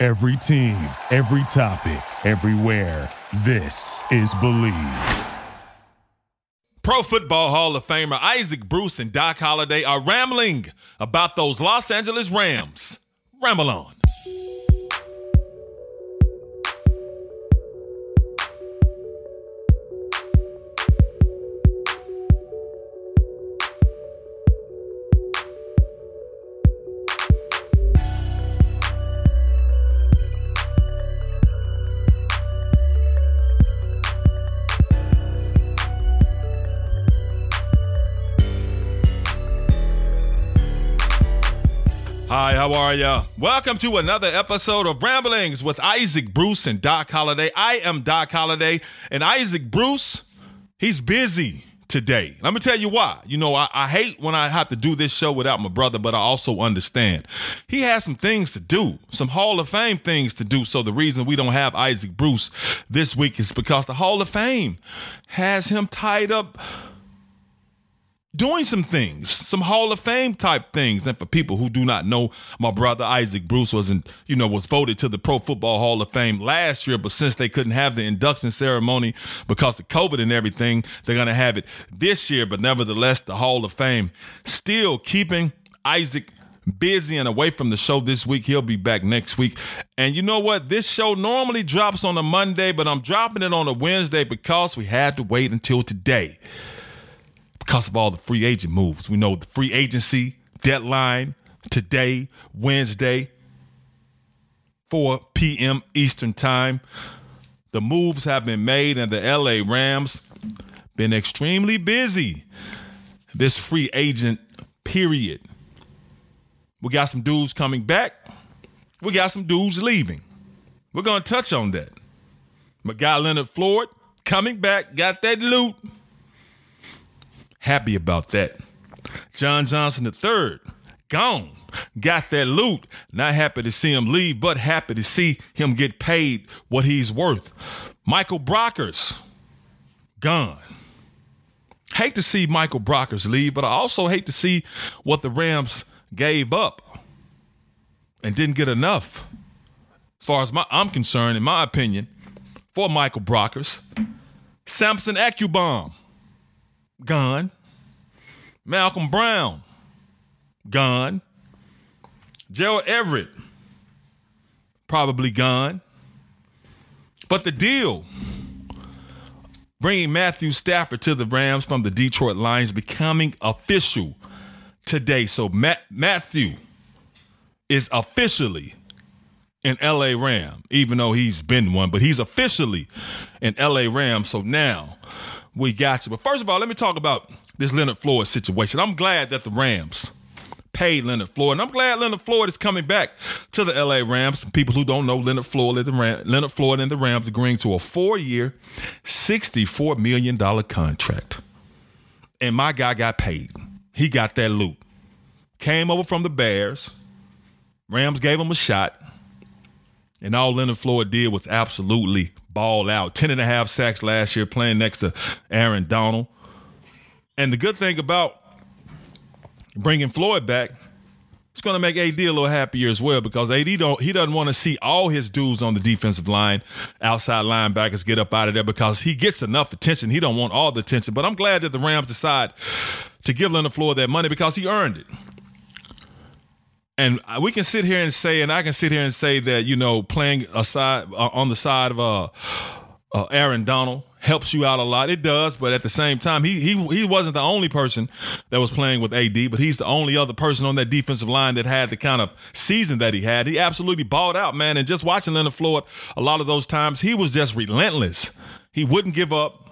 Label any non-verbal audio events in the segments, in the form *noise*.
Every team, every topic, everywhere. This is Believe. Pro Football Hall of Famer Isaac Bruce and Doc Holliday are rambling about those Los Angeles Rams. Ramble on. How are ya? Welcome to another episode of Ramblings with Isaac Bruce and Doc Holliday. I am Doc Holliday, and Isaac Bruce, he's busy today. Let me tell you why. You know, I, I, hate when I have to do this show without my brother, but I also understand. He has some things to do, some Hall of Fame things to do. So the reason we don't have Isaac Bruce this week is because the Hall of Fame has him tied up doing some things, some Hall of Fame type things. And for people who do not know, my brother Isaac Bruce wasn't, you know, was voted to the Pro Football Hall of Fame last year, but since they couldn't have the induction ceremony because of COVID and everything, they're gonna have it this year. But nevertheless, the Hall of Fame still keeping Isaac busy and away from the show this week. He'll be back next week. And you know what? This show normally drops on a Monday, but I'm dropping it on a Wednesday because we had to wait until today because of all the free agent moves. We know the free agency deadline today, Wednesday, 4 p.m. Eastern Time. The moves have been made, and the LA Rams been extremely busy this free agent period. We got some dudes coming back. We got some dudes leaving. We're to touch on that. But got Leonard Floyd coming back, got that loot. Happy about that. John Johnson III, gone. Got that loot. Not happy to see him leave, but happy to see him get paid what he's worth. Michael Brockers, gone. Hate to see Michael Brockers leave, but I also hate to see what the Rams gave up and didn't get enough. As far as my, I'm concerned, in my opinion, for Michael Brockers. Samson Ebukam, gone. Malcolm Brown, gone. Gerald Everett, probably gone. But the deal, bringing Matthew Stafford to the Rams from the Detroit Lions, becoming official today. So Matt, Matthew is officially an LA Ram, even though he's been one, but he's officially an LA Ram. So now we got you. But first of all, let me talk about this Leonard Floyd situation. I'm glad that the Rams paid Leonard Floyd, and I'm glad Leonard Floyd is coming back to the LA Rams. People who don't know Leonard Floyd, the Ram, Leonard Floyd and the Rams agreeing to a four-year, $64 million contract. And my guy got paid. He got that loot. Came over from the Bears. Rams gave him a shot. And all Leonard Floyd did was absolutely ball out. 10 and a half sacks last year playing next to Aaron Donald. And the good thing about bringing Floyd back, it's going to make AD a little happier as well because AD don't he doesn't want to see all his dudes on the defensive line, outside linebackers get up out of there because he gets enough attention. He don't want all the attention. But I'm glad that the Rams decide to give Leonard Floyd that money because he earned it. And we can sit here and say, and I can sit here and say that you know playing aside uh, on the side of uh, uh, Aaron Donald helps you out a lot. It does, but at the same time, he he he wasn't the only person that was playing with AD, but he's the only other person on that defensive line that had the kind of season that he had. He absolutely balled out, man. And just watching Leonard Floyd a lot of those times, he was just relentless. He wouldn't give up.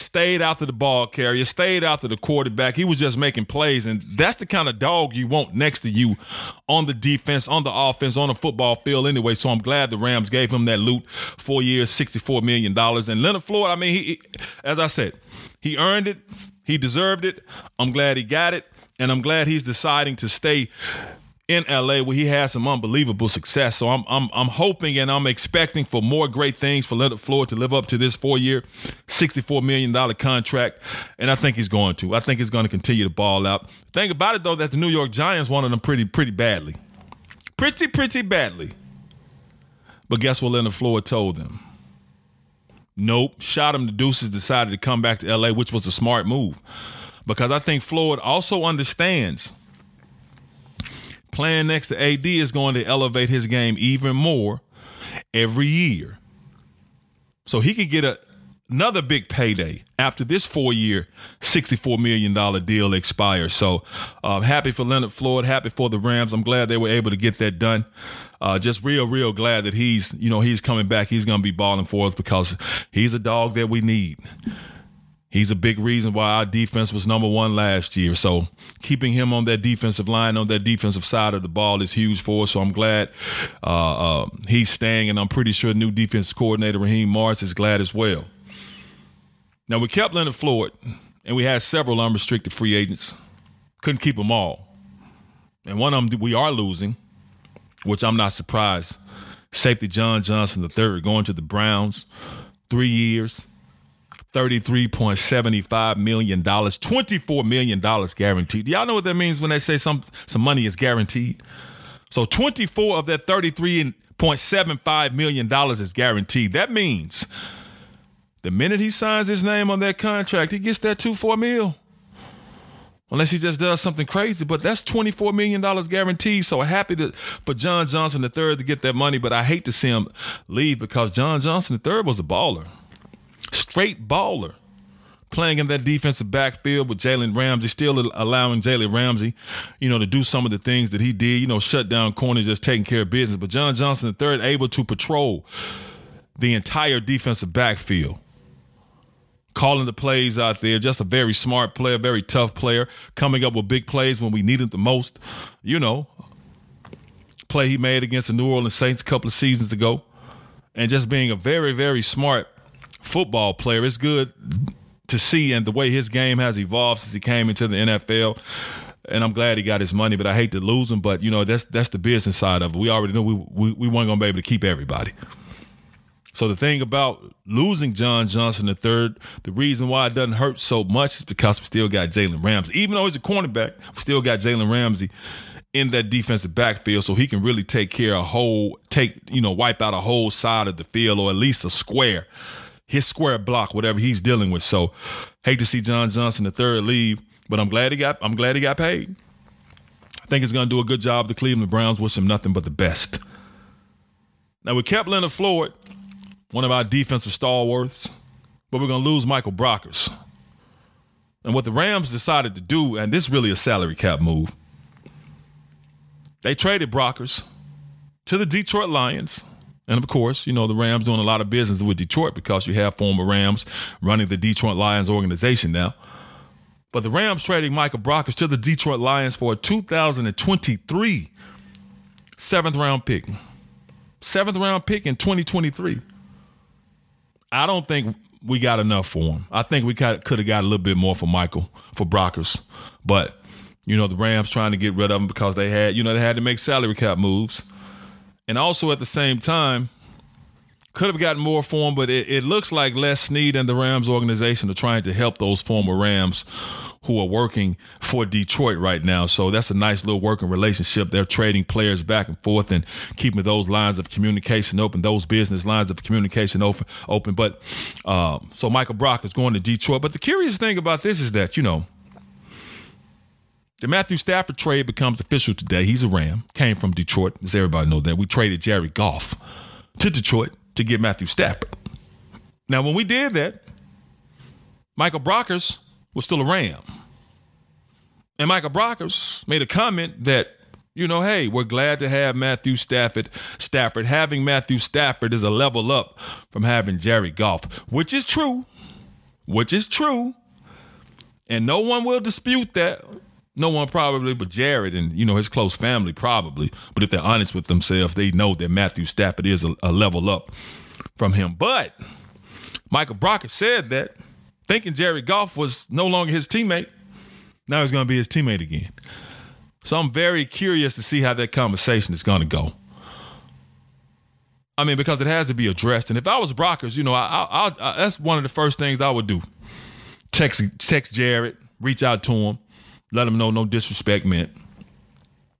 Stayed after the ball carrier, stayed after the quarterback. He was just making plays, and that's the kind of dog you want next to you on the defense, on the offense, on the football field anyway. So I'm glad the Rams gave him that loot, four years, $64 million. And Leonard Floyd, I mean, he, as I said, he earned it. He deserved it. I'm glad he got it. And I'm glad he's deciding to stay in LA where he has some unbelievable success. So I'm I'm I'm hoping and I'm expecting for more great things for Leonard Floyd to live up to this four-year, $64 million contract. And I think he's going to. I think he's going to continue to ball out. The thing about it though, that the New York Giants wanted him pretty, pretty badly. Pretty, pretty badly. But guess what Leonard Floyd told them? Nope. Shot him the deuces, decided to come back to LA, which was a smart move. Because I think Floyd also understands playing next to AD is going to elevate his game even more every year. So he could get a, another big payday after this four year, $64 million deal expires. So uh, happy for Leonard Floyd, happy for the Rams. I'm glad they were able to get that done. Uh, just real, real glad that he's, you know, he's coming back. He's going to be balling for us because he's a dog that we need he's a big reason why our defense was number one last year. So keeping him on that defensive line, on that defensive side of the ball is huge for us. So I'm glad uh, uh, he's staying, and I'm pretty sure new defense coordinator Raheem Morris is glad as well. Now we kept Leonard Floyd, and we had several unrestricted free agents. Couldn't keep them all, and one of them we are losing, which I'm not surprised. Safety John Johnson III going to the Browns, three years. $33.75 million, $24 million guaranteed. Do y'all know what that means when they say some, some money is guaranteed? So 24 of that $33.75 million is guaranteed. That means the minute he signs his name on that contract, he gets that 2 4 mil. Unless he just does something crazy, but that's $24 million guaranteed. So happy to, for John Johnson III to get that money, but I hate to see him leave because John Johnson III was a baller straight baller playing in that defensive backfield with Jalen Ramsey, still allowing Jalen Ramsey, you know, to do some of the things that he did, you know, shut down corners, just taking care of business. But John Johnson III able to patrol the entire defensive backfield. Calling the plays out there, just a very smart player, very tough player, coming up with big plays when we need it the most. You know, play he made against the New Orleans Saints a couple of seasons ago, and just being a very, very smart football player. It's good to see and the way his game has evolved since he came into the NFL. And I'm glad he got his money, but I hate to lose him. But you know, that's that's the business side of it. We already knew we we, we weren't gonna be able to keep everybody. So the thing about losing John Johnson the third, the reason why it doesn't hurt so much is because we still got Jalen Ramsey. Even though he's a cornerback, we still got Jalen Ramsey in that defensive backfield so he can really take care of a whole take, you know, wipe out a whole side of the field or at least a square his square block, whatever he's dealing with. So hate to see John Johnson the third leave, but I'm glad he got I'm glad he got paid. I think he's gonna do a good job. The Cleveland Browns wish him nothing but the best. Now we kept Leonard Floyd, one of our defensive stalwarts, but we're gonna lose Michael Brockers. And what the Rams decided to do, and this is really a salary cap move, they traded Brockers to the Detroit Lions and of course, you know, the Rams doing a lot of business with Detroit because you have former Rams running the Detroit Lions organization now. But the Rams trading Michael Brockers to the Detroit Lions for a 2023 seventh round pick. Seventh round pick in 2023. I don't think we got enough for him. I think we could have got a little bit more for Michael, for Brockers. But, you know, the Rams trying to get rid of him because they had, you know, they had to make salary cap moves and also at the same time could have gotten more for him, but it, it, looks like Les Snead and the Rams organization are trying to help those former Rams who are working for Detroit right now. So that's a nice little working relationship. They're trading players back and forth and keeping those lines of communication open, those business lines of communication open. Open. But uh, so Michael Brock is going to Detroit. But the curious thing about this is that you know the Matthew Stafford trade becomes official today. He's a Ram, came from Detroit, as everybody knows that. We traded Jared Goff to Detroit to get Matthew Stafford. Now, when we did that, Michael Brockers was still a Ram. And Michael Brockers made a comment that, you know, hey, we're glad to have Matthew Stafford. Stafford having Matthew Stafford is a level up from having Jared Goff, which is true. which is true. And no one will dispute that. No one probably but Jared and you know his close family probably. But if they're honest with themselves, they know that Matthew Stafford is a, a level up from him. But Michael Brockers said that thinking Jared Goff was no longer his teammate. Now he's going to be his teammate again. So I'm very curious to see how that conversation is going to go. I mean, because it has to be addressed. And if I was Brockers, you know, I, I, I, that's one of the first things I would do. Text, text Jared, reach out to him, let him know no disrespect meant.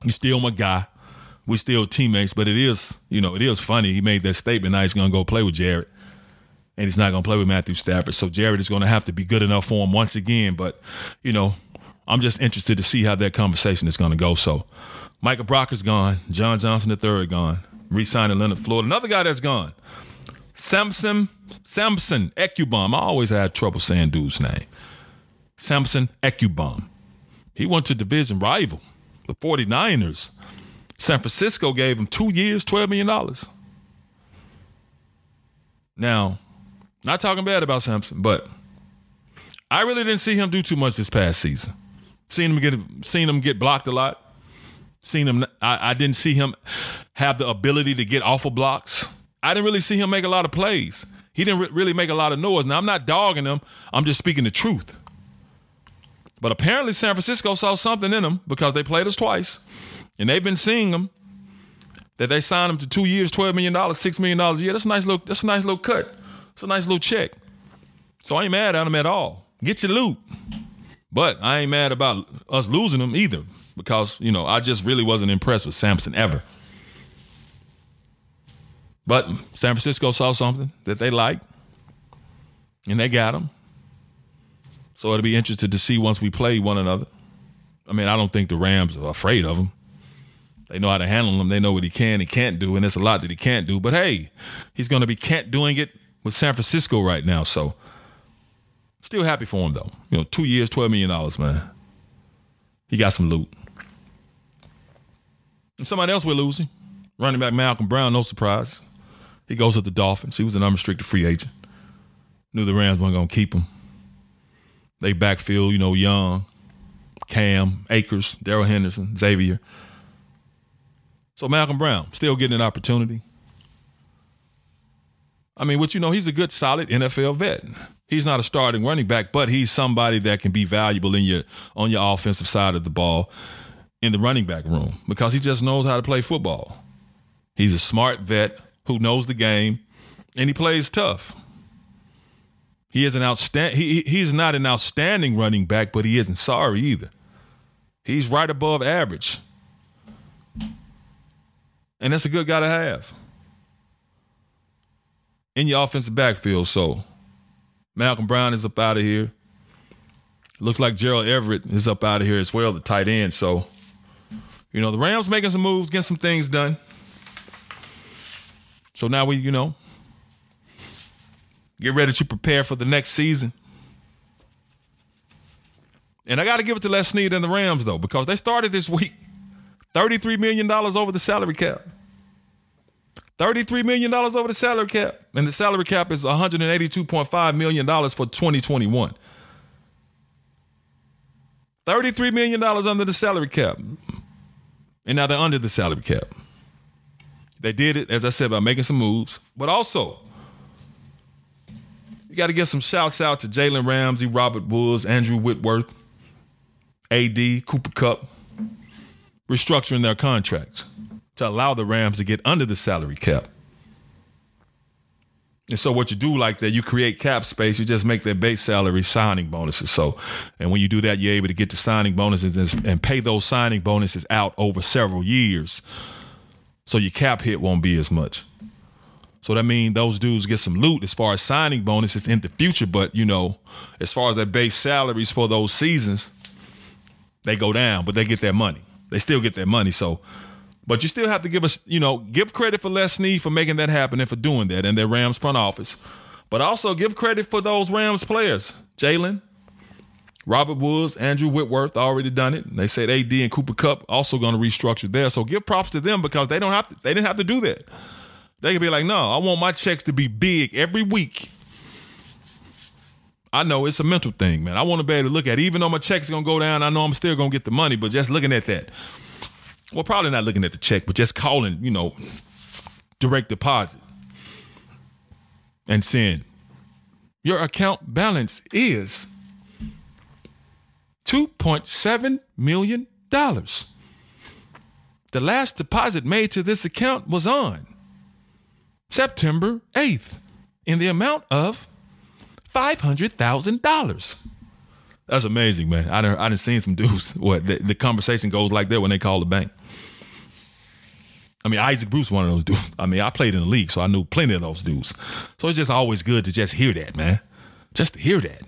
He's still my guy. We're still teammates, but it is, you know, it is funny. He made that statement. Now he's going to go play with Jared, and he's not going to play with Matthew Stafford. So Jared is going to have to be good enough for him once again. But, you know, I'm just interested to see how that conversation is going to go. So Michael Brocker's gone. John Johnson III gone. Re-signing Leonard Floyd. Another guy that's gone. Samson Samson Ebukam. I always had trouble saying dude's name. Samson Ebukam. He went to division rival, the 49ers. San Francisco gave him two years, $12 million. Now, not talking bad about Samson, but I really didn't see him do too much this past season. Seen him get seen him get blocked a lot. Seen him. I, I didn't see him have the ability to get off of blocks. I didn't really see him make a lot of plays. He didn't re- really make a lot of noise. Now I'm not dogging him. I'm just speaking the truth. But apparently San Francisco saw something in him because they played us twice, and they've been seeing him. That they signed him to two years, twelve million dollars, six million dollars a year. That's a nice little. That's a nice little cut. It's a nice little check. So I ain't mad at him at all. Get your loot. But I ain't mad about us losing him either because, you know, I just really wasn't impressed with Samson ever. But San Francisco saw something that they liked and they got him. So it'll be interesting to see once we play one another. I mean, I don't think the Rams are afraid of him. They know how to handle him. They know what he can and can't do, and there's a lot that he can't do. But hey, he's going to be can't doing it with San Francisco right now. So Still happy for him though. You know, two years, twelve million dollars, man. He got some loot. And somebody else we're losing. Running back Malcolm Brown, no surprise. He goes with the Dolphins. He was an unrestricted free agent. Knew the Rams weren't gonna keep him. They backfield, you know, Young, Cam, Akers, Darrell Henderson, Xavier. So Malcolm Brown still getting an opportunity. I mean, what you know, he's a good, solid NFL vet. He's not a starting running back, but he's somebody that can be valuable in your on your offensive side of the ball in the running back room because he just knows how to play football. He's a smart vet who knows the game and he plays tough. He is an outstand he he's not an outstanding running back, but he isn't sorry either. He's right above average. And that's a good guy to have in your offensive backfield. So Malcolm Brown is up out of here. Looks like Gerald Everett is up out of here as well, the tight end. So, you know, the Rams making some moves, getting some things done. So now we, you know, get ready to prepare for the next season. And I got to give it to Les Snead and the Rams, though, because they started this week $33 million over the salary cap. $33 million over the salary cap. And the salary cap is $182.5 million for 2021. $33 million under the salary cap. And now they're under the salary cap. They did it, as I said, by making some moves. But also, you got to give some shouts out to Jalen Ramsey, Robert Woods, Andrew Whitworth, AD, Cooper Kupp, restructuring their contracts to allow the Rams to get under the salary cap. And so what you do like that, you create cap space, you just make their base salary signing bonuses. So, and when you do that, you're able to get the signing bonuses and, and pay those signing bonuses out over several years. So your cap hit won't be as much. So that means those dudes get some loot as far as signing bonuses in the future. But you know, as far as their base salaries for those seasons, they go down, but they get their money. They still get their money. So but you still have to give us, you know, give credit for Les Snead for making that happen and for doing that and their Rams front office. But also give credit for those Rams players. Jalen, Robert Woods, Andrew Whitworth already done it. They said AD and Cooper Kupp also going to restructure there. So give props to them because they don't have to, they didn't have to do that. They could be like, no, I want my checks to be big every week. I know it's a mental thing, man. I want to be able to look at, it. even though my check's gonna go down, I know I'm still gonna get the money, but just looking at that. Well, probably not looking at the check, but just calling, you know, direct deposit and saying, your account balance is $2.7 million. The last deposit made to this account was on September 8th in the amount of $500,000. That's amazing, man. I done, I done seen some dudes. *laughs* What the, the, conversation goes like that when they call the bank. I mean, Isaac Bruce, one of those dudes. I mean, I played in the league, so I knew plenty of those dudes. So it's just always good to just hear that, man. Just to hear that.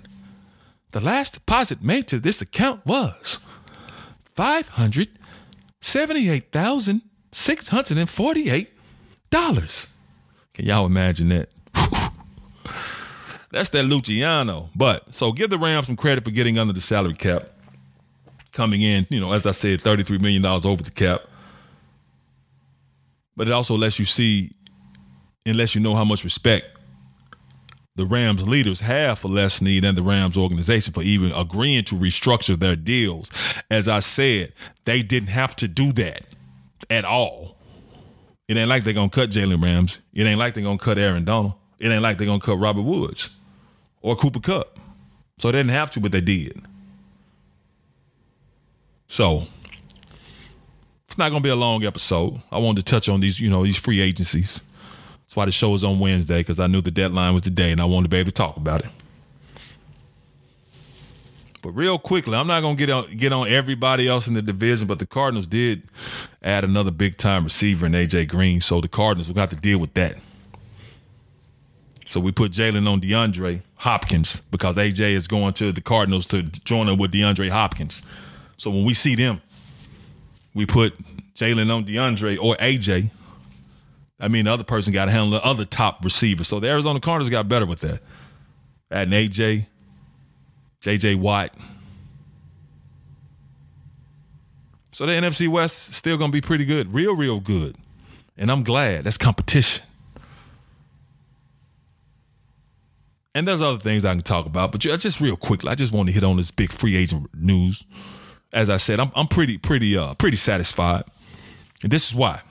The last deposit made to this account was five hundred seventy-eight thousand six hundred and forty-eight dollars. Can y'all imagine that? That's that Luciano. But so give the Rams some credit for getting under the salary cap. Coming in, you know, as I said, $33 million over the cap. But it also lets you see, and lets you know how much respect the Rams leaders have for Les Snead and the Rams organization for even agreeing to restructure their deals. As I said, they didn't have to do that at all. It ain't like they're gonna cut Jalen Rams. It ain't like they're gonna cut Aaron Donald. It ain't like they're gonna cut Robert Woods or Cooper Kupp. So they didn't have to, but they did. So it's not gonna be a long episode. I wanted to touch on these, you know, these free agencies. That's why the show is on Wednesday because I knew the deadline was today and I wanted to be able to talk about it. But real quickly, I'm not gonna get on get on everybody else in the division, but the Cardinals did add another big time receiver in AJ Green, so the Cardinals will have to deal with that. So we put Jalen on DeAndre Hopkins because AJ is going to the Cardinals to join him with DeAndre Hopkins. So when we see them, we put Jalen on DeAndre or AJ I mean, the other person got to handle the other top receiver. So the Arizona Cardinals got better with that. Adding AJ, JJ Watt. So the NFC West is still going to be pretty good, real, real good. And I'm glad that's competition. And there's other things I can talk about, but just real quickly, I just want to hit on this big free agent news. As I said, I'm, I'm pretty, pretty, uh, pretty satisfied. And this is why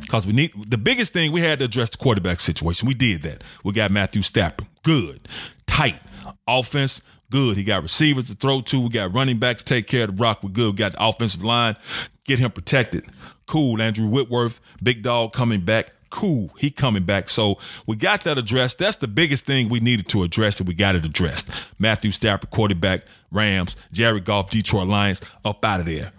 because we need the biggest thing we had to address the quarterback situation. We did that. We got Matthew Stafford, good, tight offense, good. He got receivers to throw to. We got running backs take care of the rock. We're good. We got the offensive line, get him protected. Cool. Andrew Whitworth, big dog coming back. Cool. He coming back. So we got that addressed. That's the biggest thing we needed to address, and we got it addressed. Matthew Stafford, quarterback, Rams, Jared Goff, Detroit Lions, up out of there.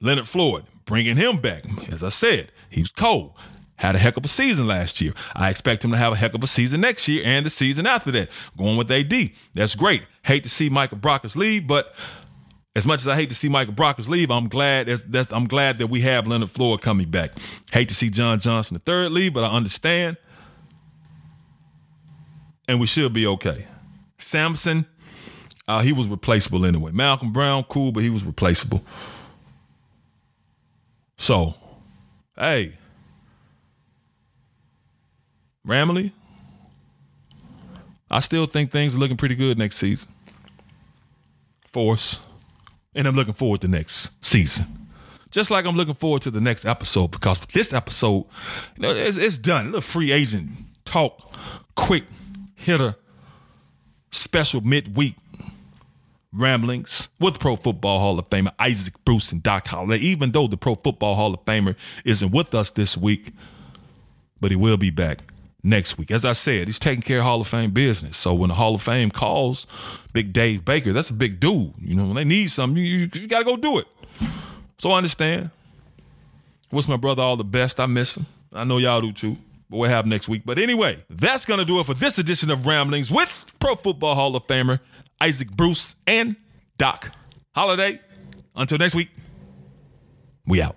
Leonard Floyd, bringing him back. As I said, he's cold. Had a heck of a season last year. I expect him to have a heck of a season next year and the season after that. Going with AD. That's great. Hate to see Michael Brockers leave, but as much as I hate to see Michael Brockers leave, I'm glad that's, that's, I'm glad that we have Leonard Floyd coming back. Hate to see John Johnson the third leave, but I understand. And we should be okay. Samson, uh, he was replaceable anyway. Malcolm Brown, cool, but he was replaceable. So, hey, Ramley, I still think things are looking pretty good next season. Force. And I'm looking forward to next season. Just like I'm looking forward to the next episode because this episode, you know, it's, it's done. A little free agent talk, quick hitter, special midweek ramblings with Pro Football Hall of Famer Isaac Bruce and Doc Holliday. Even though the Pro Football Hall of Famer isn't with us this week, but he will be back next week. As I said, he's taking care of Hall of Fame business. So when the Hall of Fame calls Big Dave Baker, that's a big dude. You know, when they need something, you, you, you got to go do it. So I understand. Wish my brother all the best. I miss him. I know y'all do too. But we'll have next week. But anyway, that's going to do it for this edition of Ramblings with Pro Football Hall of Famer Isaac Bruce, and Doc Holliday. Until next week, we out.